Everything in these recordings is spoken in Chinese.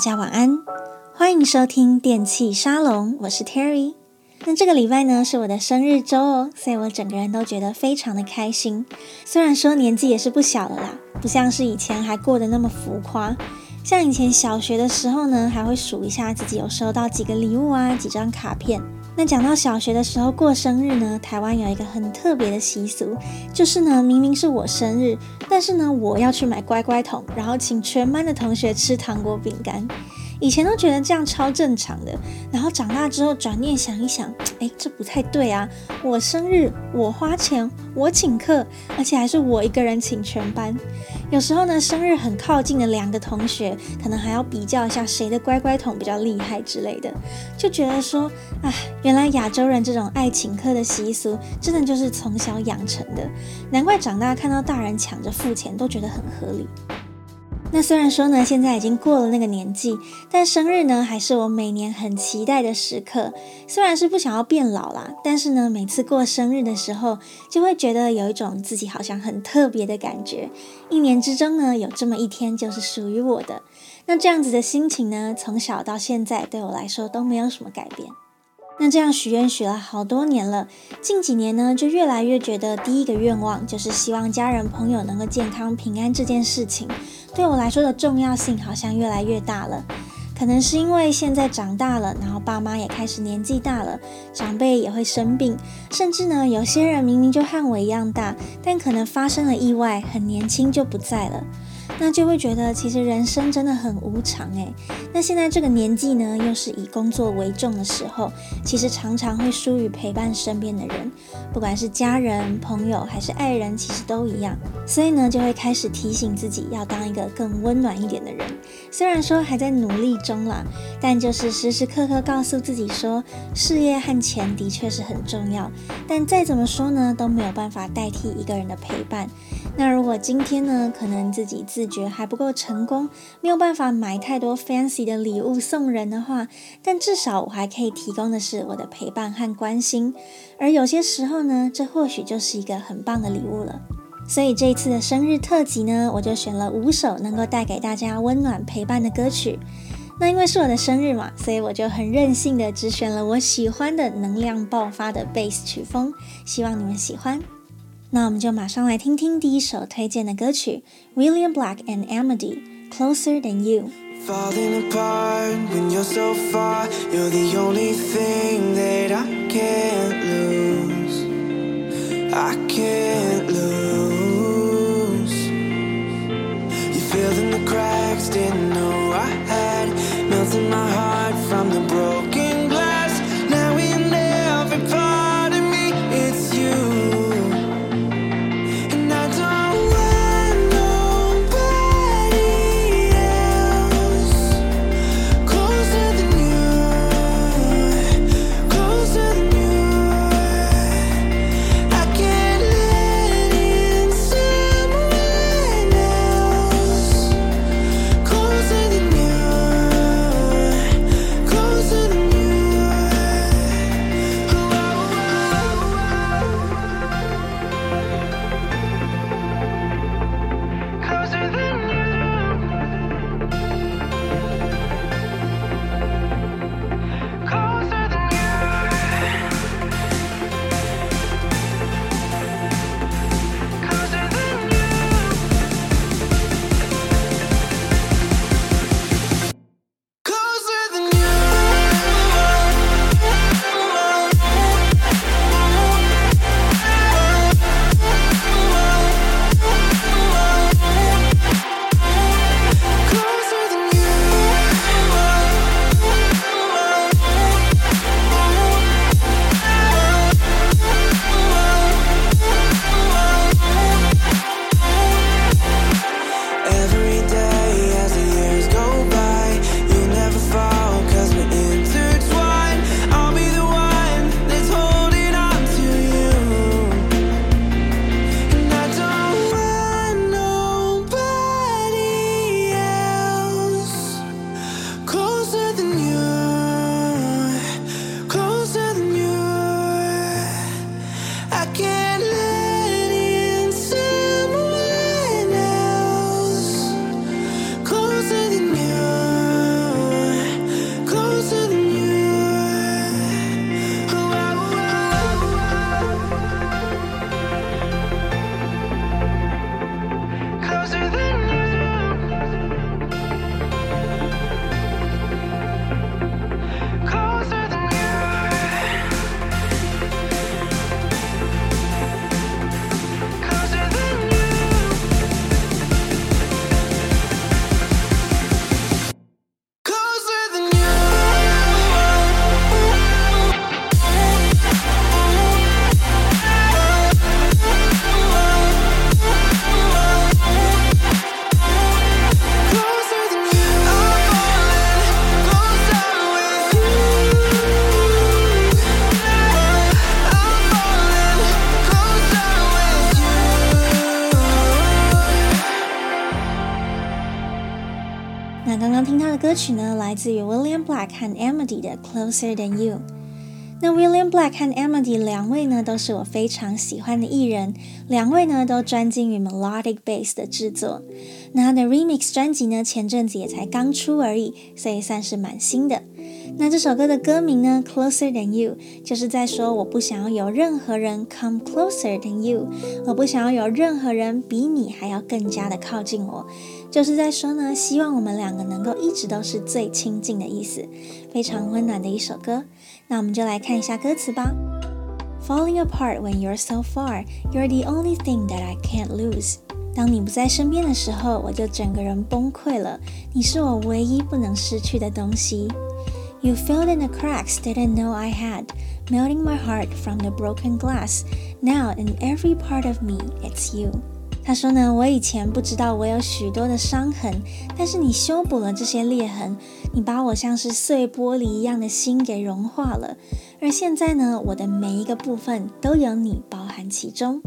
大家晚安，欢迎收听电器沙龙，我是 Terry。那这个礼拜呢是我的生日周哦，所以我整个人都觉得非常的开心。虽然说年纪也是不小了啦，不像是以前还过得那么浮夸。像以前小学的时候呢，还会数一下自己有收到几个礼物啊，几张卡片。那讲到小学的时候过生日呢，台湾有一个很特别的习俗，就是呢，明明是我生日，但是呢，我要去买乖乖桶，然后请全班的同学吃糖果饼干。以前都觉得这样超正常的，然后长大之后转念想一想，诶，这不太对啊！我生日，我花钱，我请客，而且还是我一个人请全班。有时候呢，生日很靠近的两个同学，可能还要比较一下谁的乖乖桶比较厉害之类的，就觉得说，啊，原来亚洲人这种爱请客的习俗，真的就是从小养成的，难怪长大看到大人抢着付钱，都觉得很合理。那虽然说呢，现在已经过了那个年纪，但生日呢还是我每年很期待的时刻。虽然是不想要变老啦，但是呢，每次过生日的时候，就会觉得有一种自己好像很特别的感觉。一年之中呢，有这么一天就是属于我的。那这样子的心情呢，从小到现在对我来说都没有什么改变。那这样许愿许了好多年了，近几年呢，就越来越觉得第一个愿望就是希望家人朋友能够健康平安这件事情。对我来说的重要性好像越来越大了，可能是因为现在长大了，然后爸妈也开始年纪大了，长辈也会生病，甚至呢，有些人明明就和我一样大，但可能发生了意外，很年轻就不在了。那就会觉得，其实人生真的很无常诶。那现在这个年纪呢，又是以工作为重的时候，其实常常会疏于陪伴身边的人，不管是家人、朋友还是爱人，其实都一样。所以呢，就会开始提醒自己要当一个更温暖一点的人。虽然说还在努力中啦，但就是时时刻刻告诉自己说，事业和钱的确是很重要，但再怎么说呢，都没有办法代替一个人的陪伴。那如果今天呢，可能自己自觉还不够成功，没有办法买太多 fancy 的礼物送人的话，但至少我还可以提供的是我的陪伴和关心。而有些时候呢，这或许就是一个很棒的礼物了。所以这一次的生日特辑呢，我就选了五首能够带给大家温暖陪伴的歌曲。那因为是我的生日嘛，所以我就很任性的只选了我喜欢的能量爆发的 bass 曲风，希望你们喜欢。那我们就马上来听听第一首推荐的歌曲，William Black and Amedy Closer Than You。Falling apart when you're so far, you're the only thing that I can't lose. I can't lose. You filled in the cracks, didn't know I had 歌曲呢，来自于 William Black 和 Amedy 的《Closer Than You》。那 William Black 和 Amedy 两位呢，都是我非常喜欢的艺人，两位呢都专精于 melodic bass 的制作。那他的 remix 专辑呢，前阵子也才刚出而已，所以算是蛮新的。那这首歌的歌名呢，《Closer Than You》，就是在说我不想要有任何人 come closer than you，我不想要有任何人比你还要更加的靠近我。就是在说呢，希望我们两个能够一直都是最亲近的意思，非常温暖的一首歌。那我们就来看一下歌词吧。Falling apart when you're so far, you're the only thing that I can't lose。当你不在身边的时候，我就整个人崩溃了。你是我唯一不能失去的东西。You filled in the cracks didn't know I had, melting my heart from the broken glass. Now in every part of me, it's you. 他说呢，我以前不知道我有许多的伤痕，但是你修补了这些裂痕，你把我像是碎玻璃一样的心给融化了。而现在呢，我的每一个部分都有你包含其中。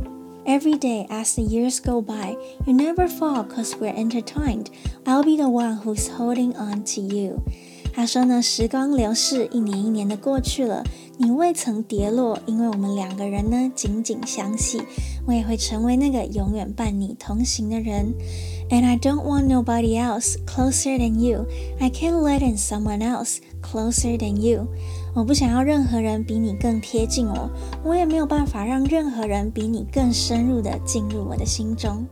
Every day as the years go by, you never fall cause we're intertwined. I'll be the one who's holding on to you. 他说呢，时光流逝，一年一年的过去了，你未曾跌落，因为我们两个人呢紧紧相系。我也会成为那个永远伴你同行的人。And I don't want nobody else closer than you. I can't let in someone else closer than you. 我不想要任何人比你更贴近我，我也没有办法让任何人比你更深入的进入我的心中。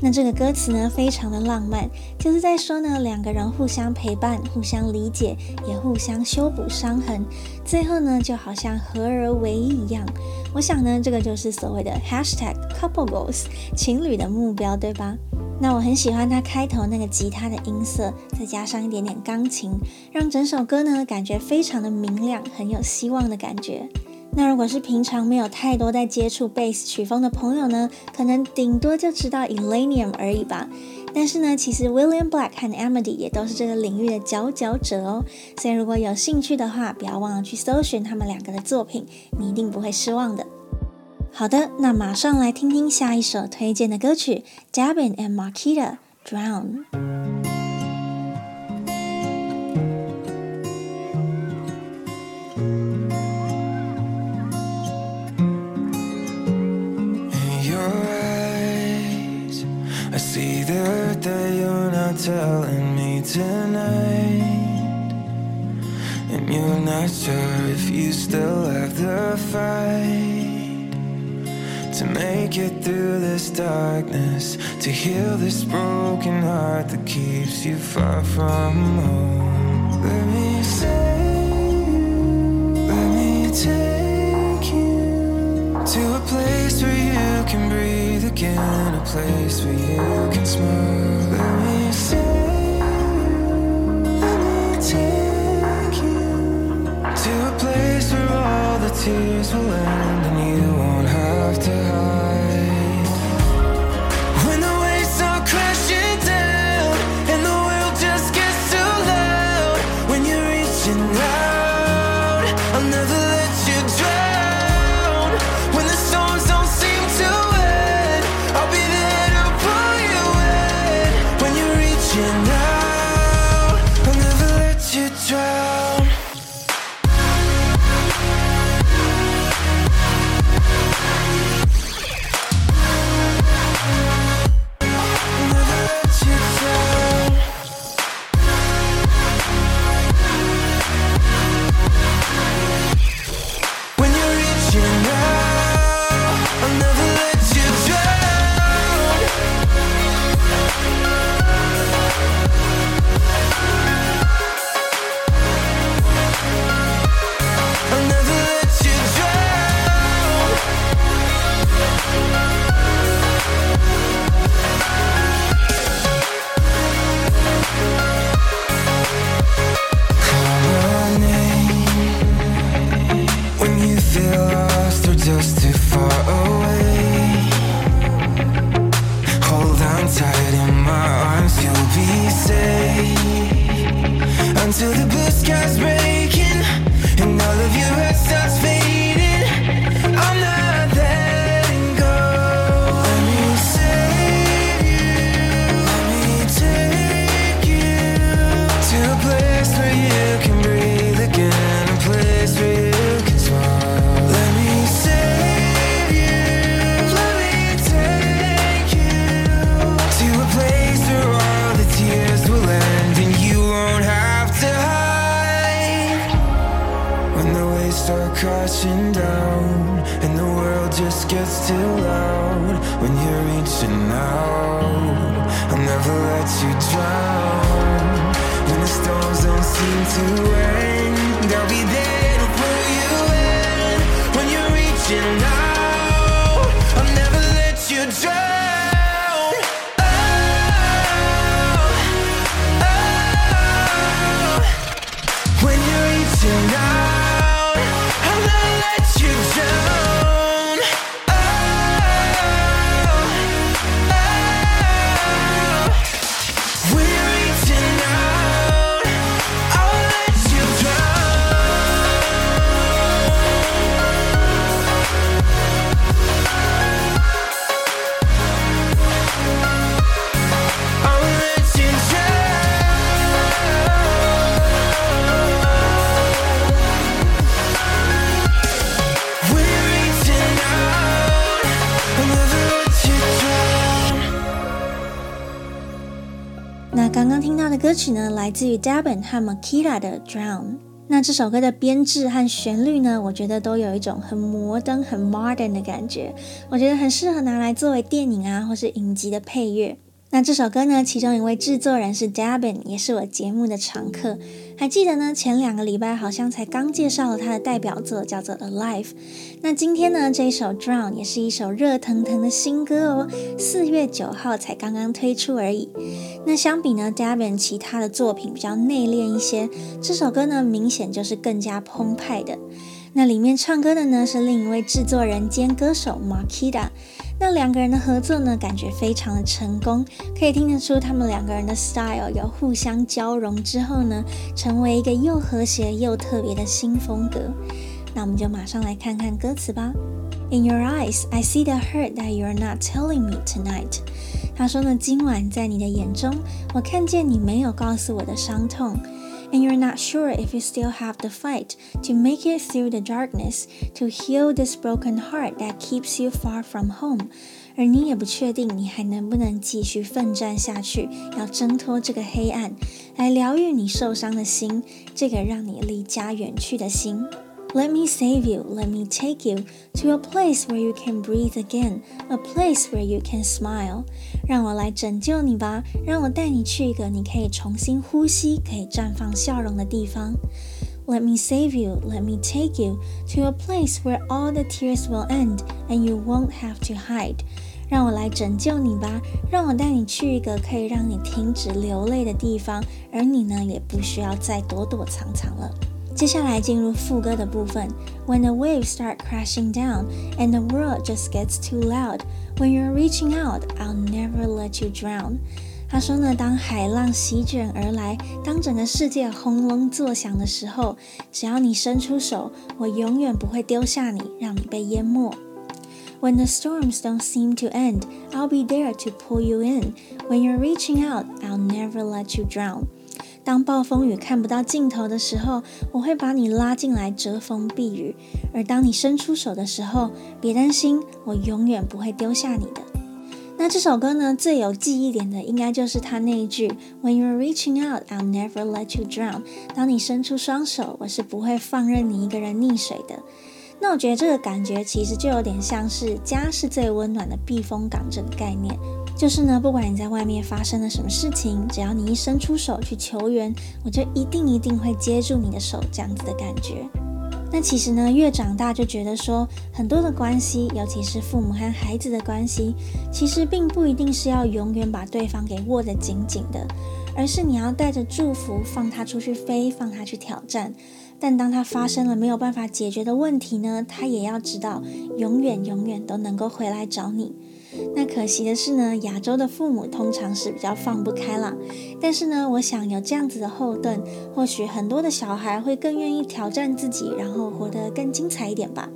那这个歌词呢，非常的浪漫，就是在说呢，两个人互相陪伴、互相理解，也互相修补伤痕，最后呢，就好像合而为一一样。我想呢，这个就是所谓的 hashtag couple goals，情侣的目标，对吧？那我很喜欢它开头那个吉他的音色，再加上一点点钢琴，让整首歌呢，感觉非常的明亮，很有希望的感觉。那如果是平常没有太多在接触贝斯曲风的朋友呢，可能顶多就知道 Illenium 而已吧。但是呢，其实 William Black 和 Amedy 也都是这个领域的佼佼者哦。所以如果有兴趣的话，不要忘了去搜寻他们两个的作品，你一定不会失望的。好的，那马上来听听下一首推荐的歌曲，Dabin and Marketa Drown。telling me tonight. And you're not sure if you still have the fight to make it through this darkness, to heal this broken heart that keeps you far from home. Let me save you, let me take you to a place where you can breathe again, a place where you can smile. the tears will end and you. Davin 和 Makita 的《Drown》。那这首歌的编制和旋律呢，我觉得都有一种很摩登、很 modern 的感觉，我觉得很适合拿来作为电影啊或是影集的配乐。那这首歌呢，其中一位制作人是 Dabin，也是我节目的常客。还记得呢，前两个礼拜好像才刚介绍了他的代表作，叫做《Alive》。那今天呢，这一首《Drown》也是一首热腾腾的新歌哦，四月九号才刚刚推出而已。那相比呢，Davin 其他的作品比较内敛一些，这首歌呢，明显就是更加澎湃的。那里面唱歌的呢，是另一位制作人兼歌手 Markita，。那两个人的合作呢，感觉非常的成功，可以听得出他们两个人的 style 有互相交融之后呢，成为一个又和谐又特别的新风格。那我们就马上来看看歌词吧。In your eyes, I see the hurt that you're not telling me tonight。他说呢，今晚在你的眼中，我看见你没有告诉我的伤痛。And you're not sure if you still have the fight to make it through the darkness, to heal this broken heart that keeps you far from home。而你也不确定你还能不能继续奋战下去，要挣脱这个黑暗，来疗愈你受伤的心，这个让你离家远去的心。 Let me save you, let me take you to a place where you can breathe again, a place where you can smile。让我来拯救你吧，让我带你去一个你可以重新呼吸、可以绽放笑容的地方。Let me save you, let me take you to a place where all the tears will end and you won't have to hide。让我来拯救你吧，让我带你去一个可以让你停止流泪的地方，而你呢，也不需要再躲躲藏藏了。 接下来进入副歌的部分。When the waves start crashing down and the world just gets too loud, when you're reaching out, I'll never let you drown。他说呢，当海浪席卷而来，当整个世界轰隆作响的时候，只要你伸出手，我永远不会丢下你，让你被淹没。When the storms don't seem to end, I'll be there to pull you in. When you're reaching out, I'll never let you drown。 当暴风雨看不到尽头的时候，我会把你拉进来遮风避雨；而当你伸出手的时候，别担心，我永远不会丢下你的。那这首歌呢，最有记忆点的应该就是它那一句 "When you're reaching out, I'll never let you drown"。当你伸出双手，我是不会放任你一个人溺水的。那我觉得这个感觉其实就有点像是家是最温暖的避风港这个概念。就是呢，不管你在外面发生了什么事情，只要你一伸出手去求援，我就一定一定会接住你的手，这样子的感觉。那其实呢，越长大就觉得说，很多的关系，尤其是父母和孩子的关系，其实并不一定是要永远把对方给握得紧紧的，而是你要带着祝福，放他出去飞，放他去挑战。但当他发生了没有办法解决的问题呢，他也要知道，永远永远都能够回来找你。那可惜的是呢，亚洲的父母通常是比较放不开啦。但是呢，我想有这样子的后盾，或许很多的小孩会更愿意挑战自己，然后活得更精彩一点吧。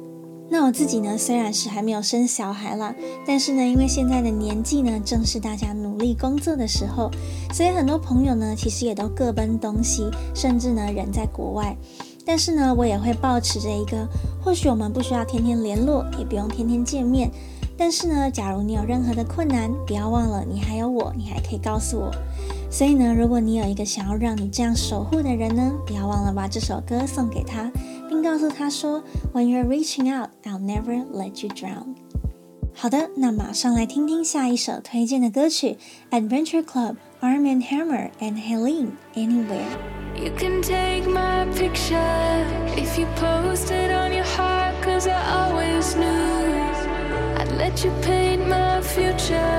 那我自己呢，虽然是还没有生小孩啦，但是呢，因为现在的年纪呢，正是大家努力工作的时候，所以很多朋友呢，其实也都各奔东西，甚至呢，人在国外。但是呢，我也会保持着一个，或许我们不需要天天联络，也不用天天见面。但是呢，假如你有任何的困难，不要忘了你还有我，你还可以告诉我。所以呢，如果你有一个想要让你这样守护的人呢，不要忘了把这首歌送给他， 并告诉他说：“When you're reaching out, I'll never let you drown。”好的，那马上来听听下一首推荐的歌曲：Adventure Club, Arm and Hammer and Helene, Anywhere。You can take my picture if you post it on your heart, cause I always knew I'd let you paint my future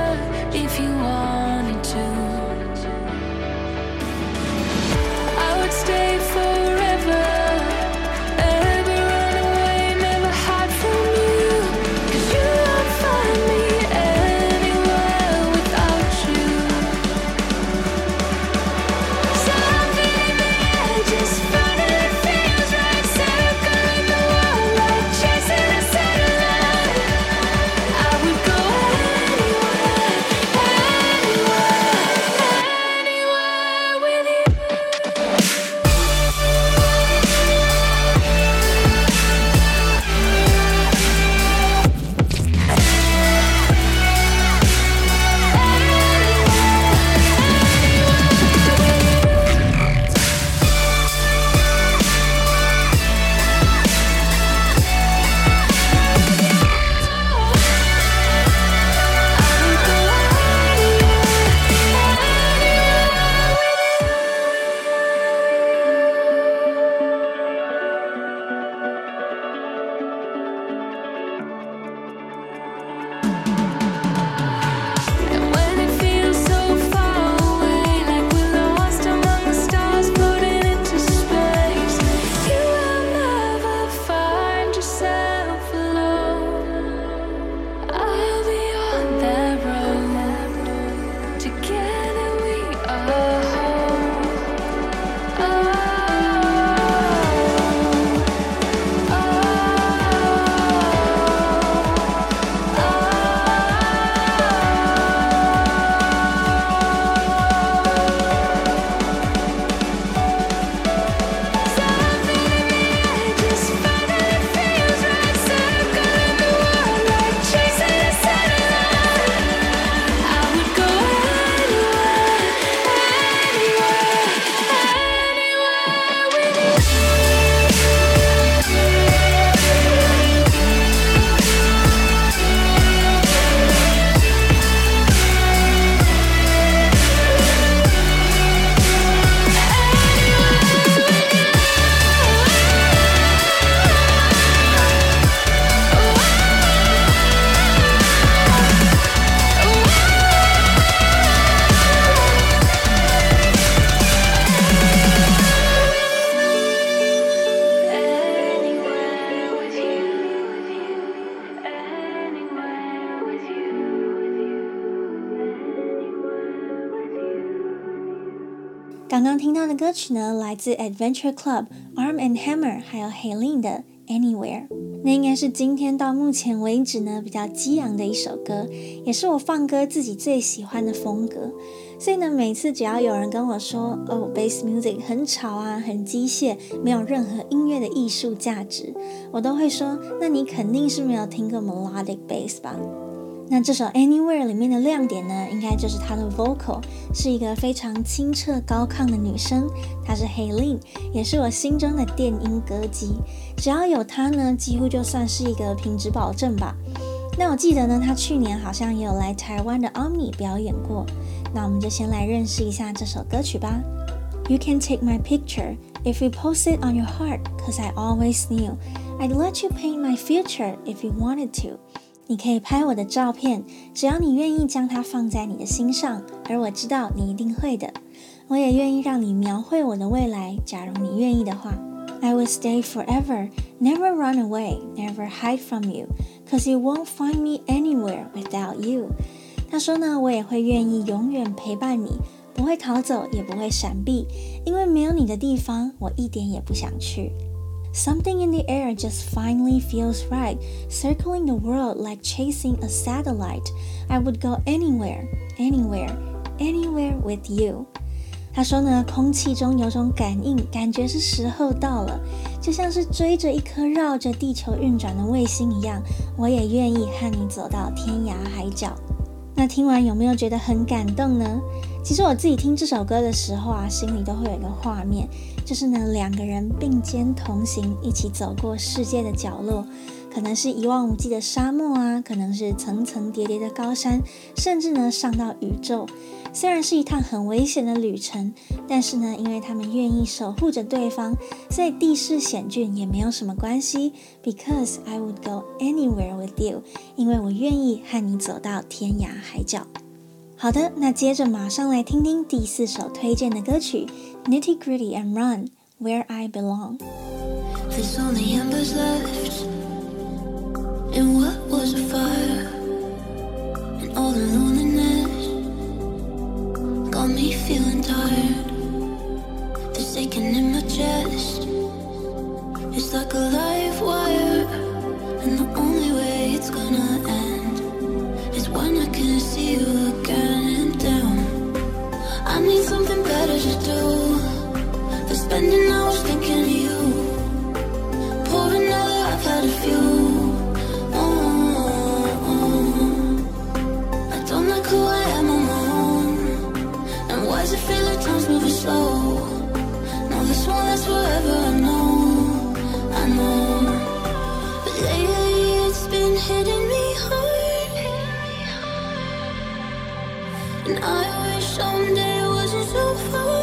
歌曲呢，来自 Adventure Club、Arm and Hammer，还有 Helen 的 Anywhere。那应该是今天到目前为止呢比较激昂的一首歌，也是我放歌自己最喜欢的风格。所以呢，每次只要有人跟我说“哦，bass music 很吵啊，很机械，没有任何音乐的艺术价值”，我都会说：“那你肯定是没有听过 melodic bass 吧？”那这首 Anywhere 里面的亮点呢，应该就是她的 vocal，是一个非常清澈高亢的女生。她是 Helene，也是我心中的电音歌姬。只要有她呢，几乎就算是一个品质保证吧。那我记得呢，她去年好像也有来台湾的 Omni 表演过。那我们就先来认识一下这首歌曲吧。You can take my picture if you post it on your heart, cause I always knew I'd let you paint my future if you wanted to. 你可以拍我的照片，只要你愿意将它放在你的心上，而我知道你一定会的。我也愿意让你描绘我的未来，假如你愿意的话。I will stay forever, never run away, never hide from you, cause you won't find me anywhere without you. 他说呢，我也会愿意永远陪伴你，不会逃走，也不会闪避，因为没有你的地方，我一点也不想去。Something in the air just finally feels right, circling the world like chasing a satellite. I would go anywhere, anywhere, anywhere with you. 他说呢，空气中有种感应，感觉是时候到了，就像是追着一颗绕着地球运转的卫星一样，我也愿意和你走到天涯海角。那听完有没有觉得很感动呢？其实我自己听这首歌的时候啊，心里都会有一个画面，就是呢两个人并肩同行，一起走过世界的角落。可能是一望无际的沙漠啊，可能是层层叠叠的高山，甚至呢上到宇宙。虽然是一趟很危险的旅程，但是呢，因为他们愿意守护着对方，所以地势险峻也没有什么关系。Because I would go anywhere with you，因为我愿意和你走到天涯海角。好的，那接着马上来听听第四首推荐的歌曲，Nitty Gritty and Run Where I Belong。And what was a fire? And all the loneliness got me feeling tired. This aching in my chest It's like a live wire. And the only way it's gonna Something better to do than spending hours thinking of you. Pour another, I've had a few. time's moving slow. No, this won't last forever. I know, I know. But lately it's been hitting me hard, and I wish someday it wasn't so far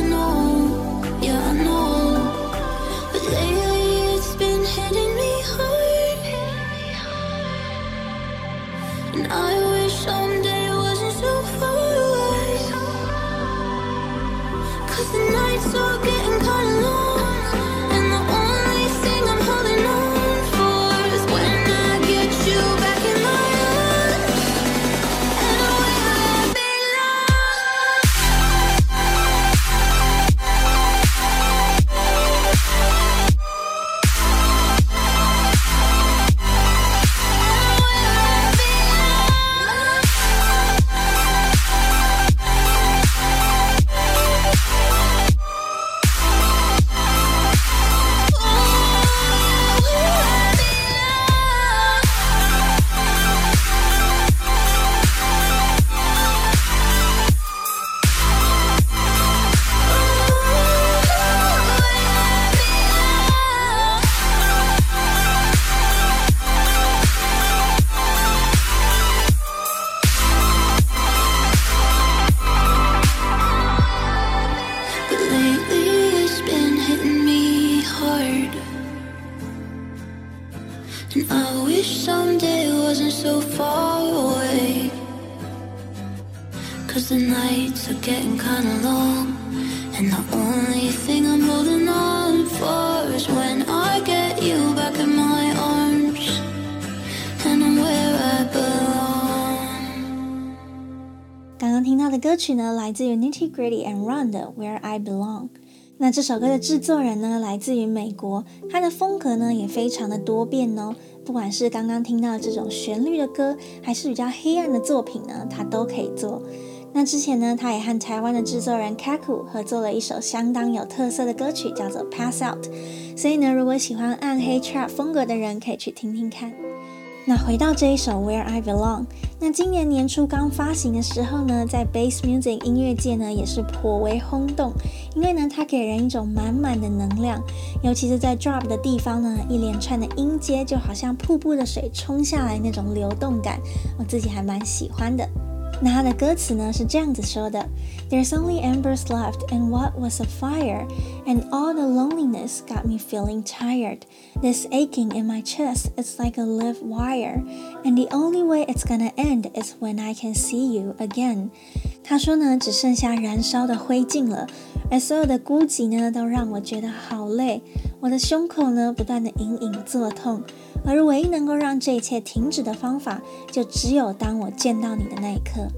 the nights 曲呢，来自于 Nitty Gritty and Run 的 Where I Belong。那这首歌的制作人呢，来自于美国，他的风格呢也非常的多变哦。不管是刚刚听到这种旋律的歌，还是比较黑暗的作品呢，他都可以做。那之前呢，他也和台湾的制作人 Kaku 合作了一首相当有特色的歌曲，叫做《Pass Out》。所以呢，如果喜欢暗黑 Trap 风格的人，可以去听听看。那回到这一首《Where I Belong》，那今年年初刚发行的时候呢，在 Bass Music 音乐界呢也是颇为轰动，因为呢它给人一种满满的能量，尤其是在 Drop 的地方呢，一连串的音阶就好像瀑布的水冲下来那种流动感，我自己还蛮喜欢的。那它的歌词呢是这样子说的：There's only embers left, and what was a fire? And all the loneliness got me feeling tired. This aching in my chest is like a live wire, and the only way it's gonna end is when I can see you again. 他说呢，只剩下燃烧的灰烬了，而所有的孤寂呢，都让我觉得好累。我的胸口呢，不断的隐隐作痛。 而唯一能够让这一切停止的方法，就只有当我见到你的那一刻。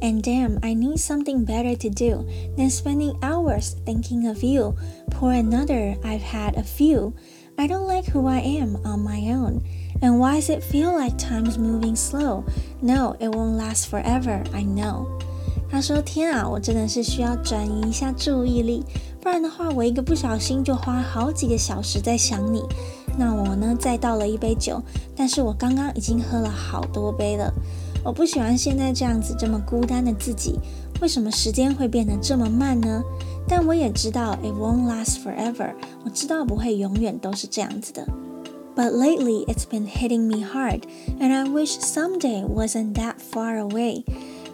And damn, I need something better to do than spending hours thinking of you. Pour another, I've had a few. I don't like who I am on my own. And why does it feel like time's moving slow? No, it won't last forever, I know. 他说：“天啊，我真的是需要转移一下注意力，不然的话，我一个不小心就花好几个小时在想你。” 那我呢，再倒了一杯酒，但是我刚刚已经喝了好多杯了。我不喜欢现在这样子这么孤单的自己。为什么时间会变得这么慢呢？但我也知道，it won't last forever。我知道不会永远都是这样子的。But lately it's been hitting me hard, and I wish someday wasn't that far away.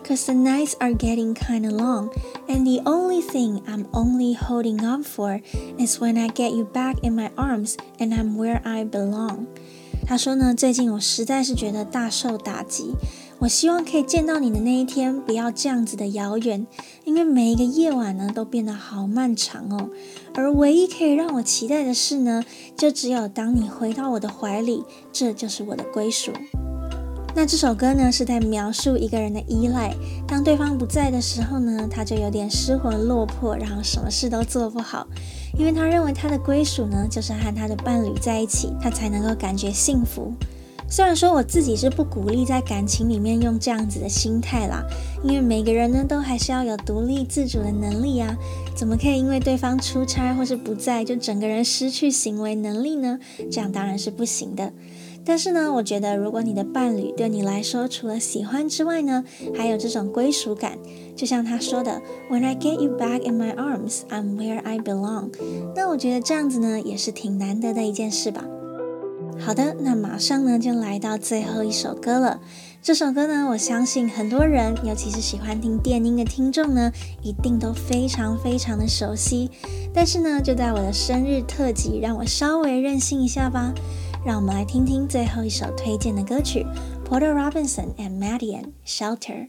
Cause the nights are getting kinda long, and the only thing I'm only holding on for is when I get you back in my arms and I'm where I belong. 他说呢，最近我实在是觉得大受打击。我希望可以见到你的那一天不要这样子的遥远，因为每一个夜晚呢都变得好漫长哦。而唯一可以让我期待的事呢，就只有当你回到我的怀里，这就是我的归属。那这首歌呢，是在描述一个人的依赖。当对方不在的时候呢，他就有点失魂落魄，然后什么事都做不好。因为他认为他的归属呢，就是和他的伴侣在一起，他才能够感觉幸福。虽然说我自己是不鼓励在感情里面用这样子的心态啦，因为每个人呢，都还是要有独立自主的能力啊。怎么可以因为对方出差或是不在，就整个人失去行为能力呢？这样当然是不行的。但是呢，我觉得如果你的伴侣对你来说除了喜欢之外呢，还有这种归属感，就像他说的，When I get you back in my arms, I'm where I belong。那我觉得这样子呢，也是挺难得的一件事吧。好的，那马上呢就来到最后一首歌了。这首歌呢，我相信很多人，尤其是喜欢听电音的听众呢，一定都非常非常的熟悉。但是呢，就在我的生日特辑，让我稍微任性一下吧。让我们来听听最后一首推荐的歌曲，Porter Robinson and Madeon Shelter。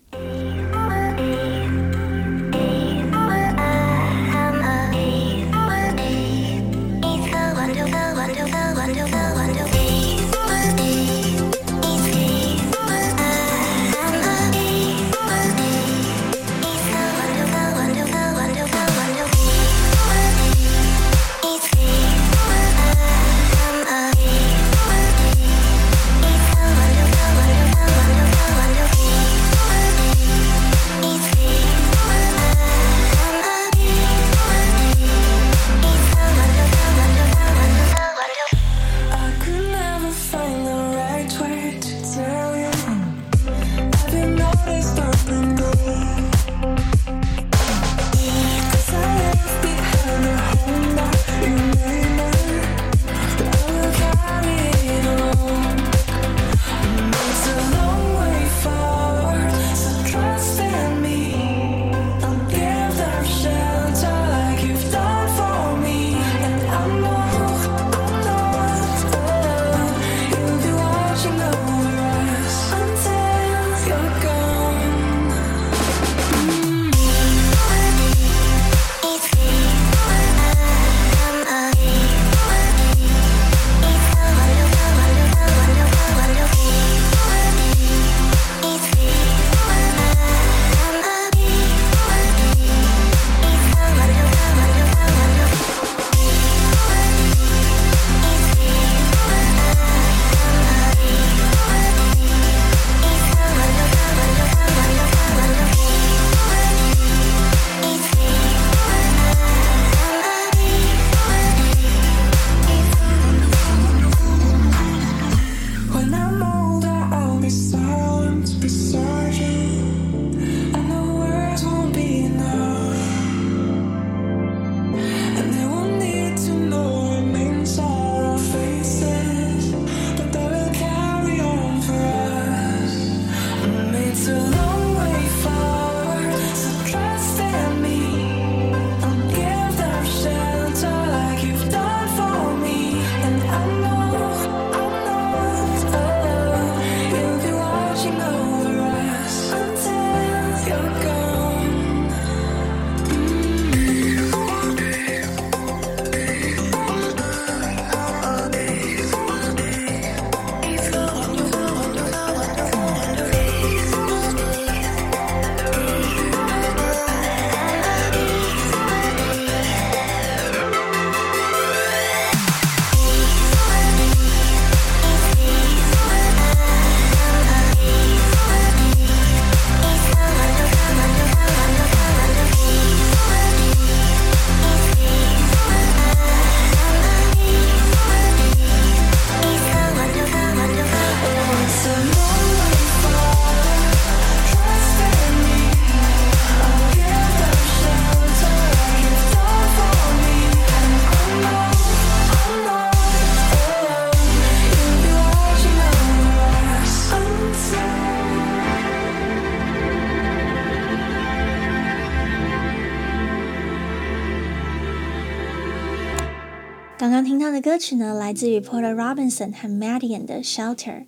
到的歌曲呢，来自于 Porter Robinson 和 Madeon 的 Shelter。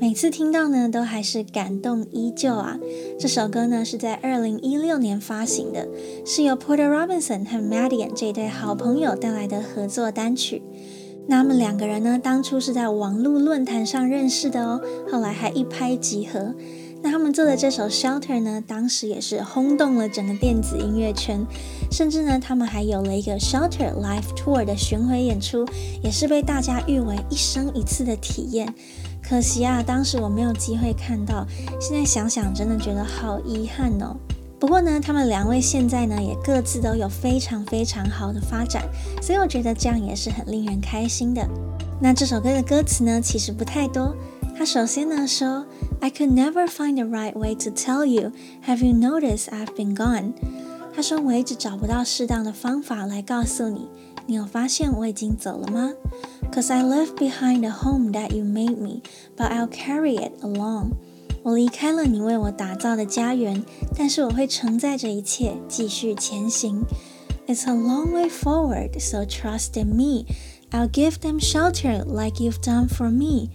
每次听到呢，都还是感动依旧啊。这首歌呢，是在二零一六年发行的，是由 Porter Robinson 和 Madeon 这对好朋友带来的合作单曲。那他们两个人呢，当初是在网络论坛上认识的哦，后来还一拍即合。那他们做的这首《Shelter》呢，当时也是轰动了整个电子音乐圈，甚至呢，他们还有了一个《Shelter Live Tour》的巡回演出，也是被大家誉为一生一次的体验。可惜啊，当时我没有机会看到，现在想想真的觉得好遗憾哦。不过呢，他们两位现在呢，也各自都有非常非常好的发展，所以我觉得这样也是很令人开心的。那这首歌的歌词呢，其实不太多。他首先呢说 ，I could never find the right way to tell you. Have you noticed I've been gone？他说我一直找不到适当的方法来告诉你，你有发现我已经走了吗？Cause I left behind a home that you made me, but I'll carry it along。我离开了你为我打造的家园，但是我会承载着一切继续前行。It's a long way forward, so trust in me. I'll give them shelter like you've done for me.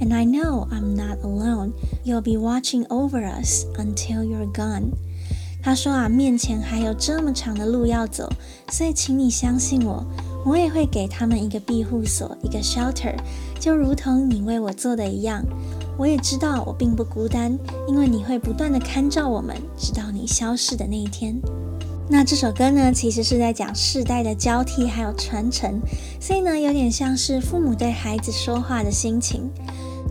And I know I'm not alone. You'll be watching over us until you're gone. 他说啊，面前还有这么长的路要走，所以请你相信我，我也会给他们一个庇护所，一个 shelter，就如同你为我做的一样。我也知道我并不孤单，因为你会不断地看照我们，直到你消失的那一天。 那这首歌呢，其实是在讲世代的交替还有传承，所以呢，有点像是父母对孩子说话的心情。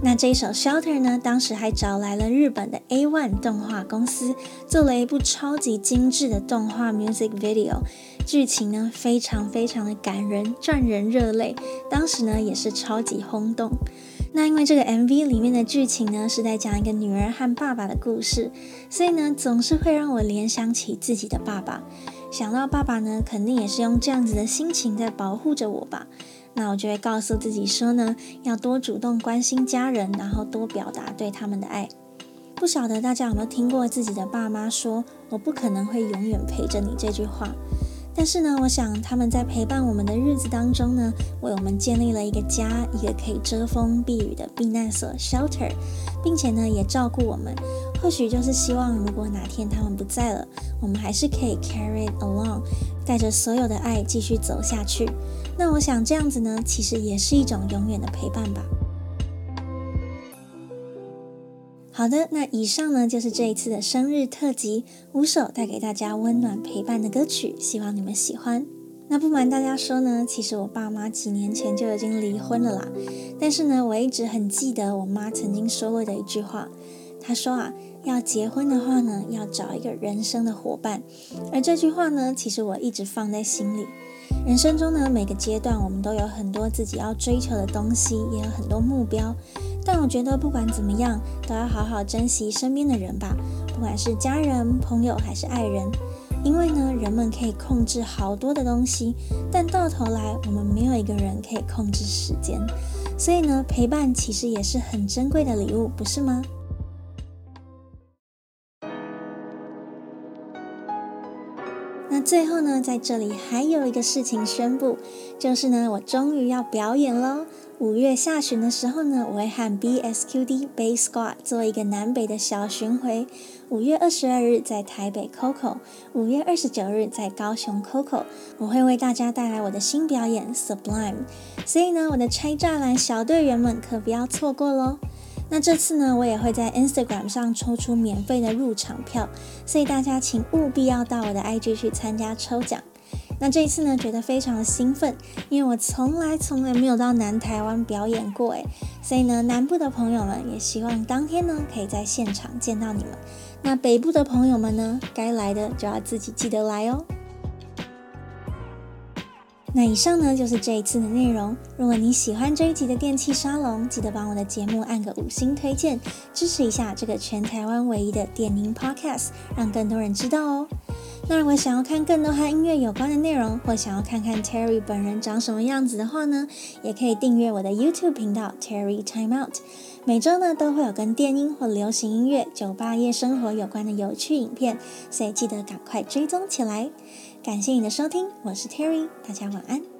那这一首《Shelter》呢，当时还找来了日本的 A1 动画公司，做了一部超级精致的动画 music video，剧情呢非常非常的感人，赚人热泪，当时呢也是超级轰动。那因为这个 MV 里面的剧情呢是在讲一个女儿和爸爸的故事，所以呢总是会让我联想起自己的爸爸，想到爸爸呢肯定也是用这样子的心情在保护着我吧。那我就会告诉自己说呢，要多主动关心家人，然后多表达对他们的爱。不晓得大家有没有听过自己的爸妈说“我不可能会永远陪着你”这句话？但是呢，我想他们在陪伴我们的日子当中呢，为我们建立了一个家，一个可以遮风避雨的避难所 （shelter），并且呢，也照顾我们。或许就是希望，如果哪天他们不在了，我们还是可以 carry it along，带着所有的爱继续走下去。那我想这样子呢，其实也是一种永远的陪伴吧。好的，那以上呢就是这一次的生日特辑，五首带给大家温暖陪伴的歌曲，希望你们喜欢。那不瞒大家说呢，其实我爸妈几年前就已经离婚了啦，但是呢，我一直很记得我妈曾经说过的一句话，她说啊，要结婚的话呢，要找一个人生的伙伴，而这句话呢，其实我一直放在心里。人生中呢，每个阶段我们都有很多自己要追求的东西，也有很多目标。但我觉得不管怎么样，都要好好珍惜身边的人吧，不管是家人、朋友还是爱人。因为呢，人们可以控制好多的东西，但到头来我们没有一个人可以控制时间。所以呢，陪伴其实也是很珍贵的礼物，不是吗？那最后呢，在这里还有一个事情宣布，就是呢，我终于要表演喽！五月下旬的时候呢，我会和 BSQD Bass Squad 做一个南北的小巡回。五月二十二日在台北 Coco，五月二十九日在高雄 Coco，我会为大家带来我的新表演 Sublime。所以呢，我的拆栅栏小队员们可不要错过喽！那这次呢，我也会在 Instagram 上抽出免费的入场票，所以大家请务必要到我的 IG 去参加抽奖。那这一次呢，觉得非常的兴奋，因为我从来从来没有到南台湾表演过，诶，所以呢，南部的朋友们也希望当天呢，可以在现场见到你们。那北部的朋友们呢，该来的就要自己记得来哦。那以上呢，就是这一次的内容。如果你喜欢这一集的电器沙龙，记得帮我的节目按个五星推荐，支持一下这个全台湾唯一的电音 Podcast，让更多人知道哦。那如果想要看更多和音乐有关的内容，或想要看看 Terry 本人长什么样子的话呢，也可以订阅我的 YouTube 频道 Terry Time Out。每周呢都会有跟电音或流行音乐、酒吧夜生活有关的有趣影片，所以记得赶快追踪起来。感谢你的收听，我是 Terry，大家晚安。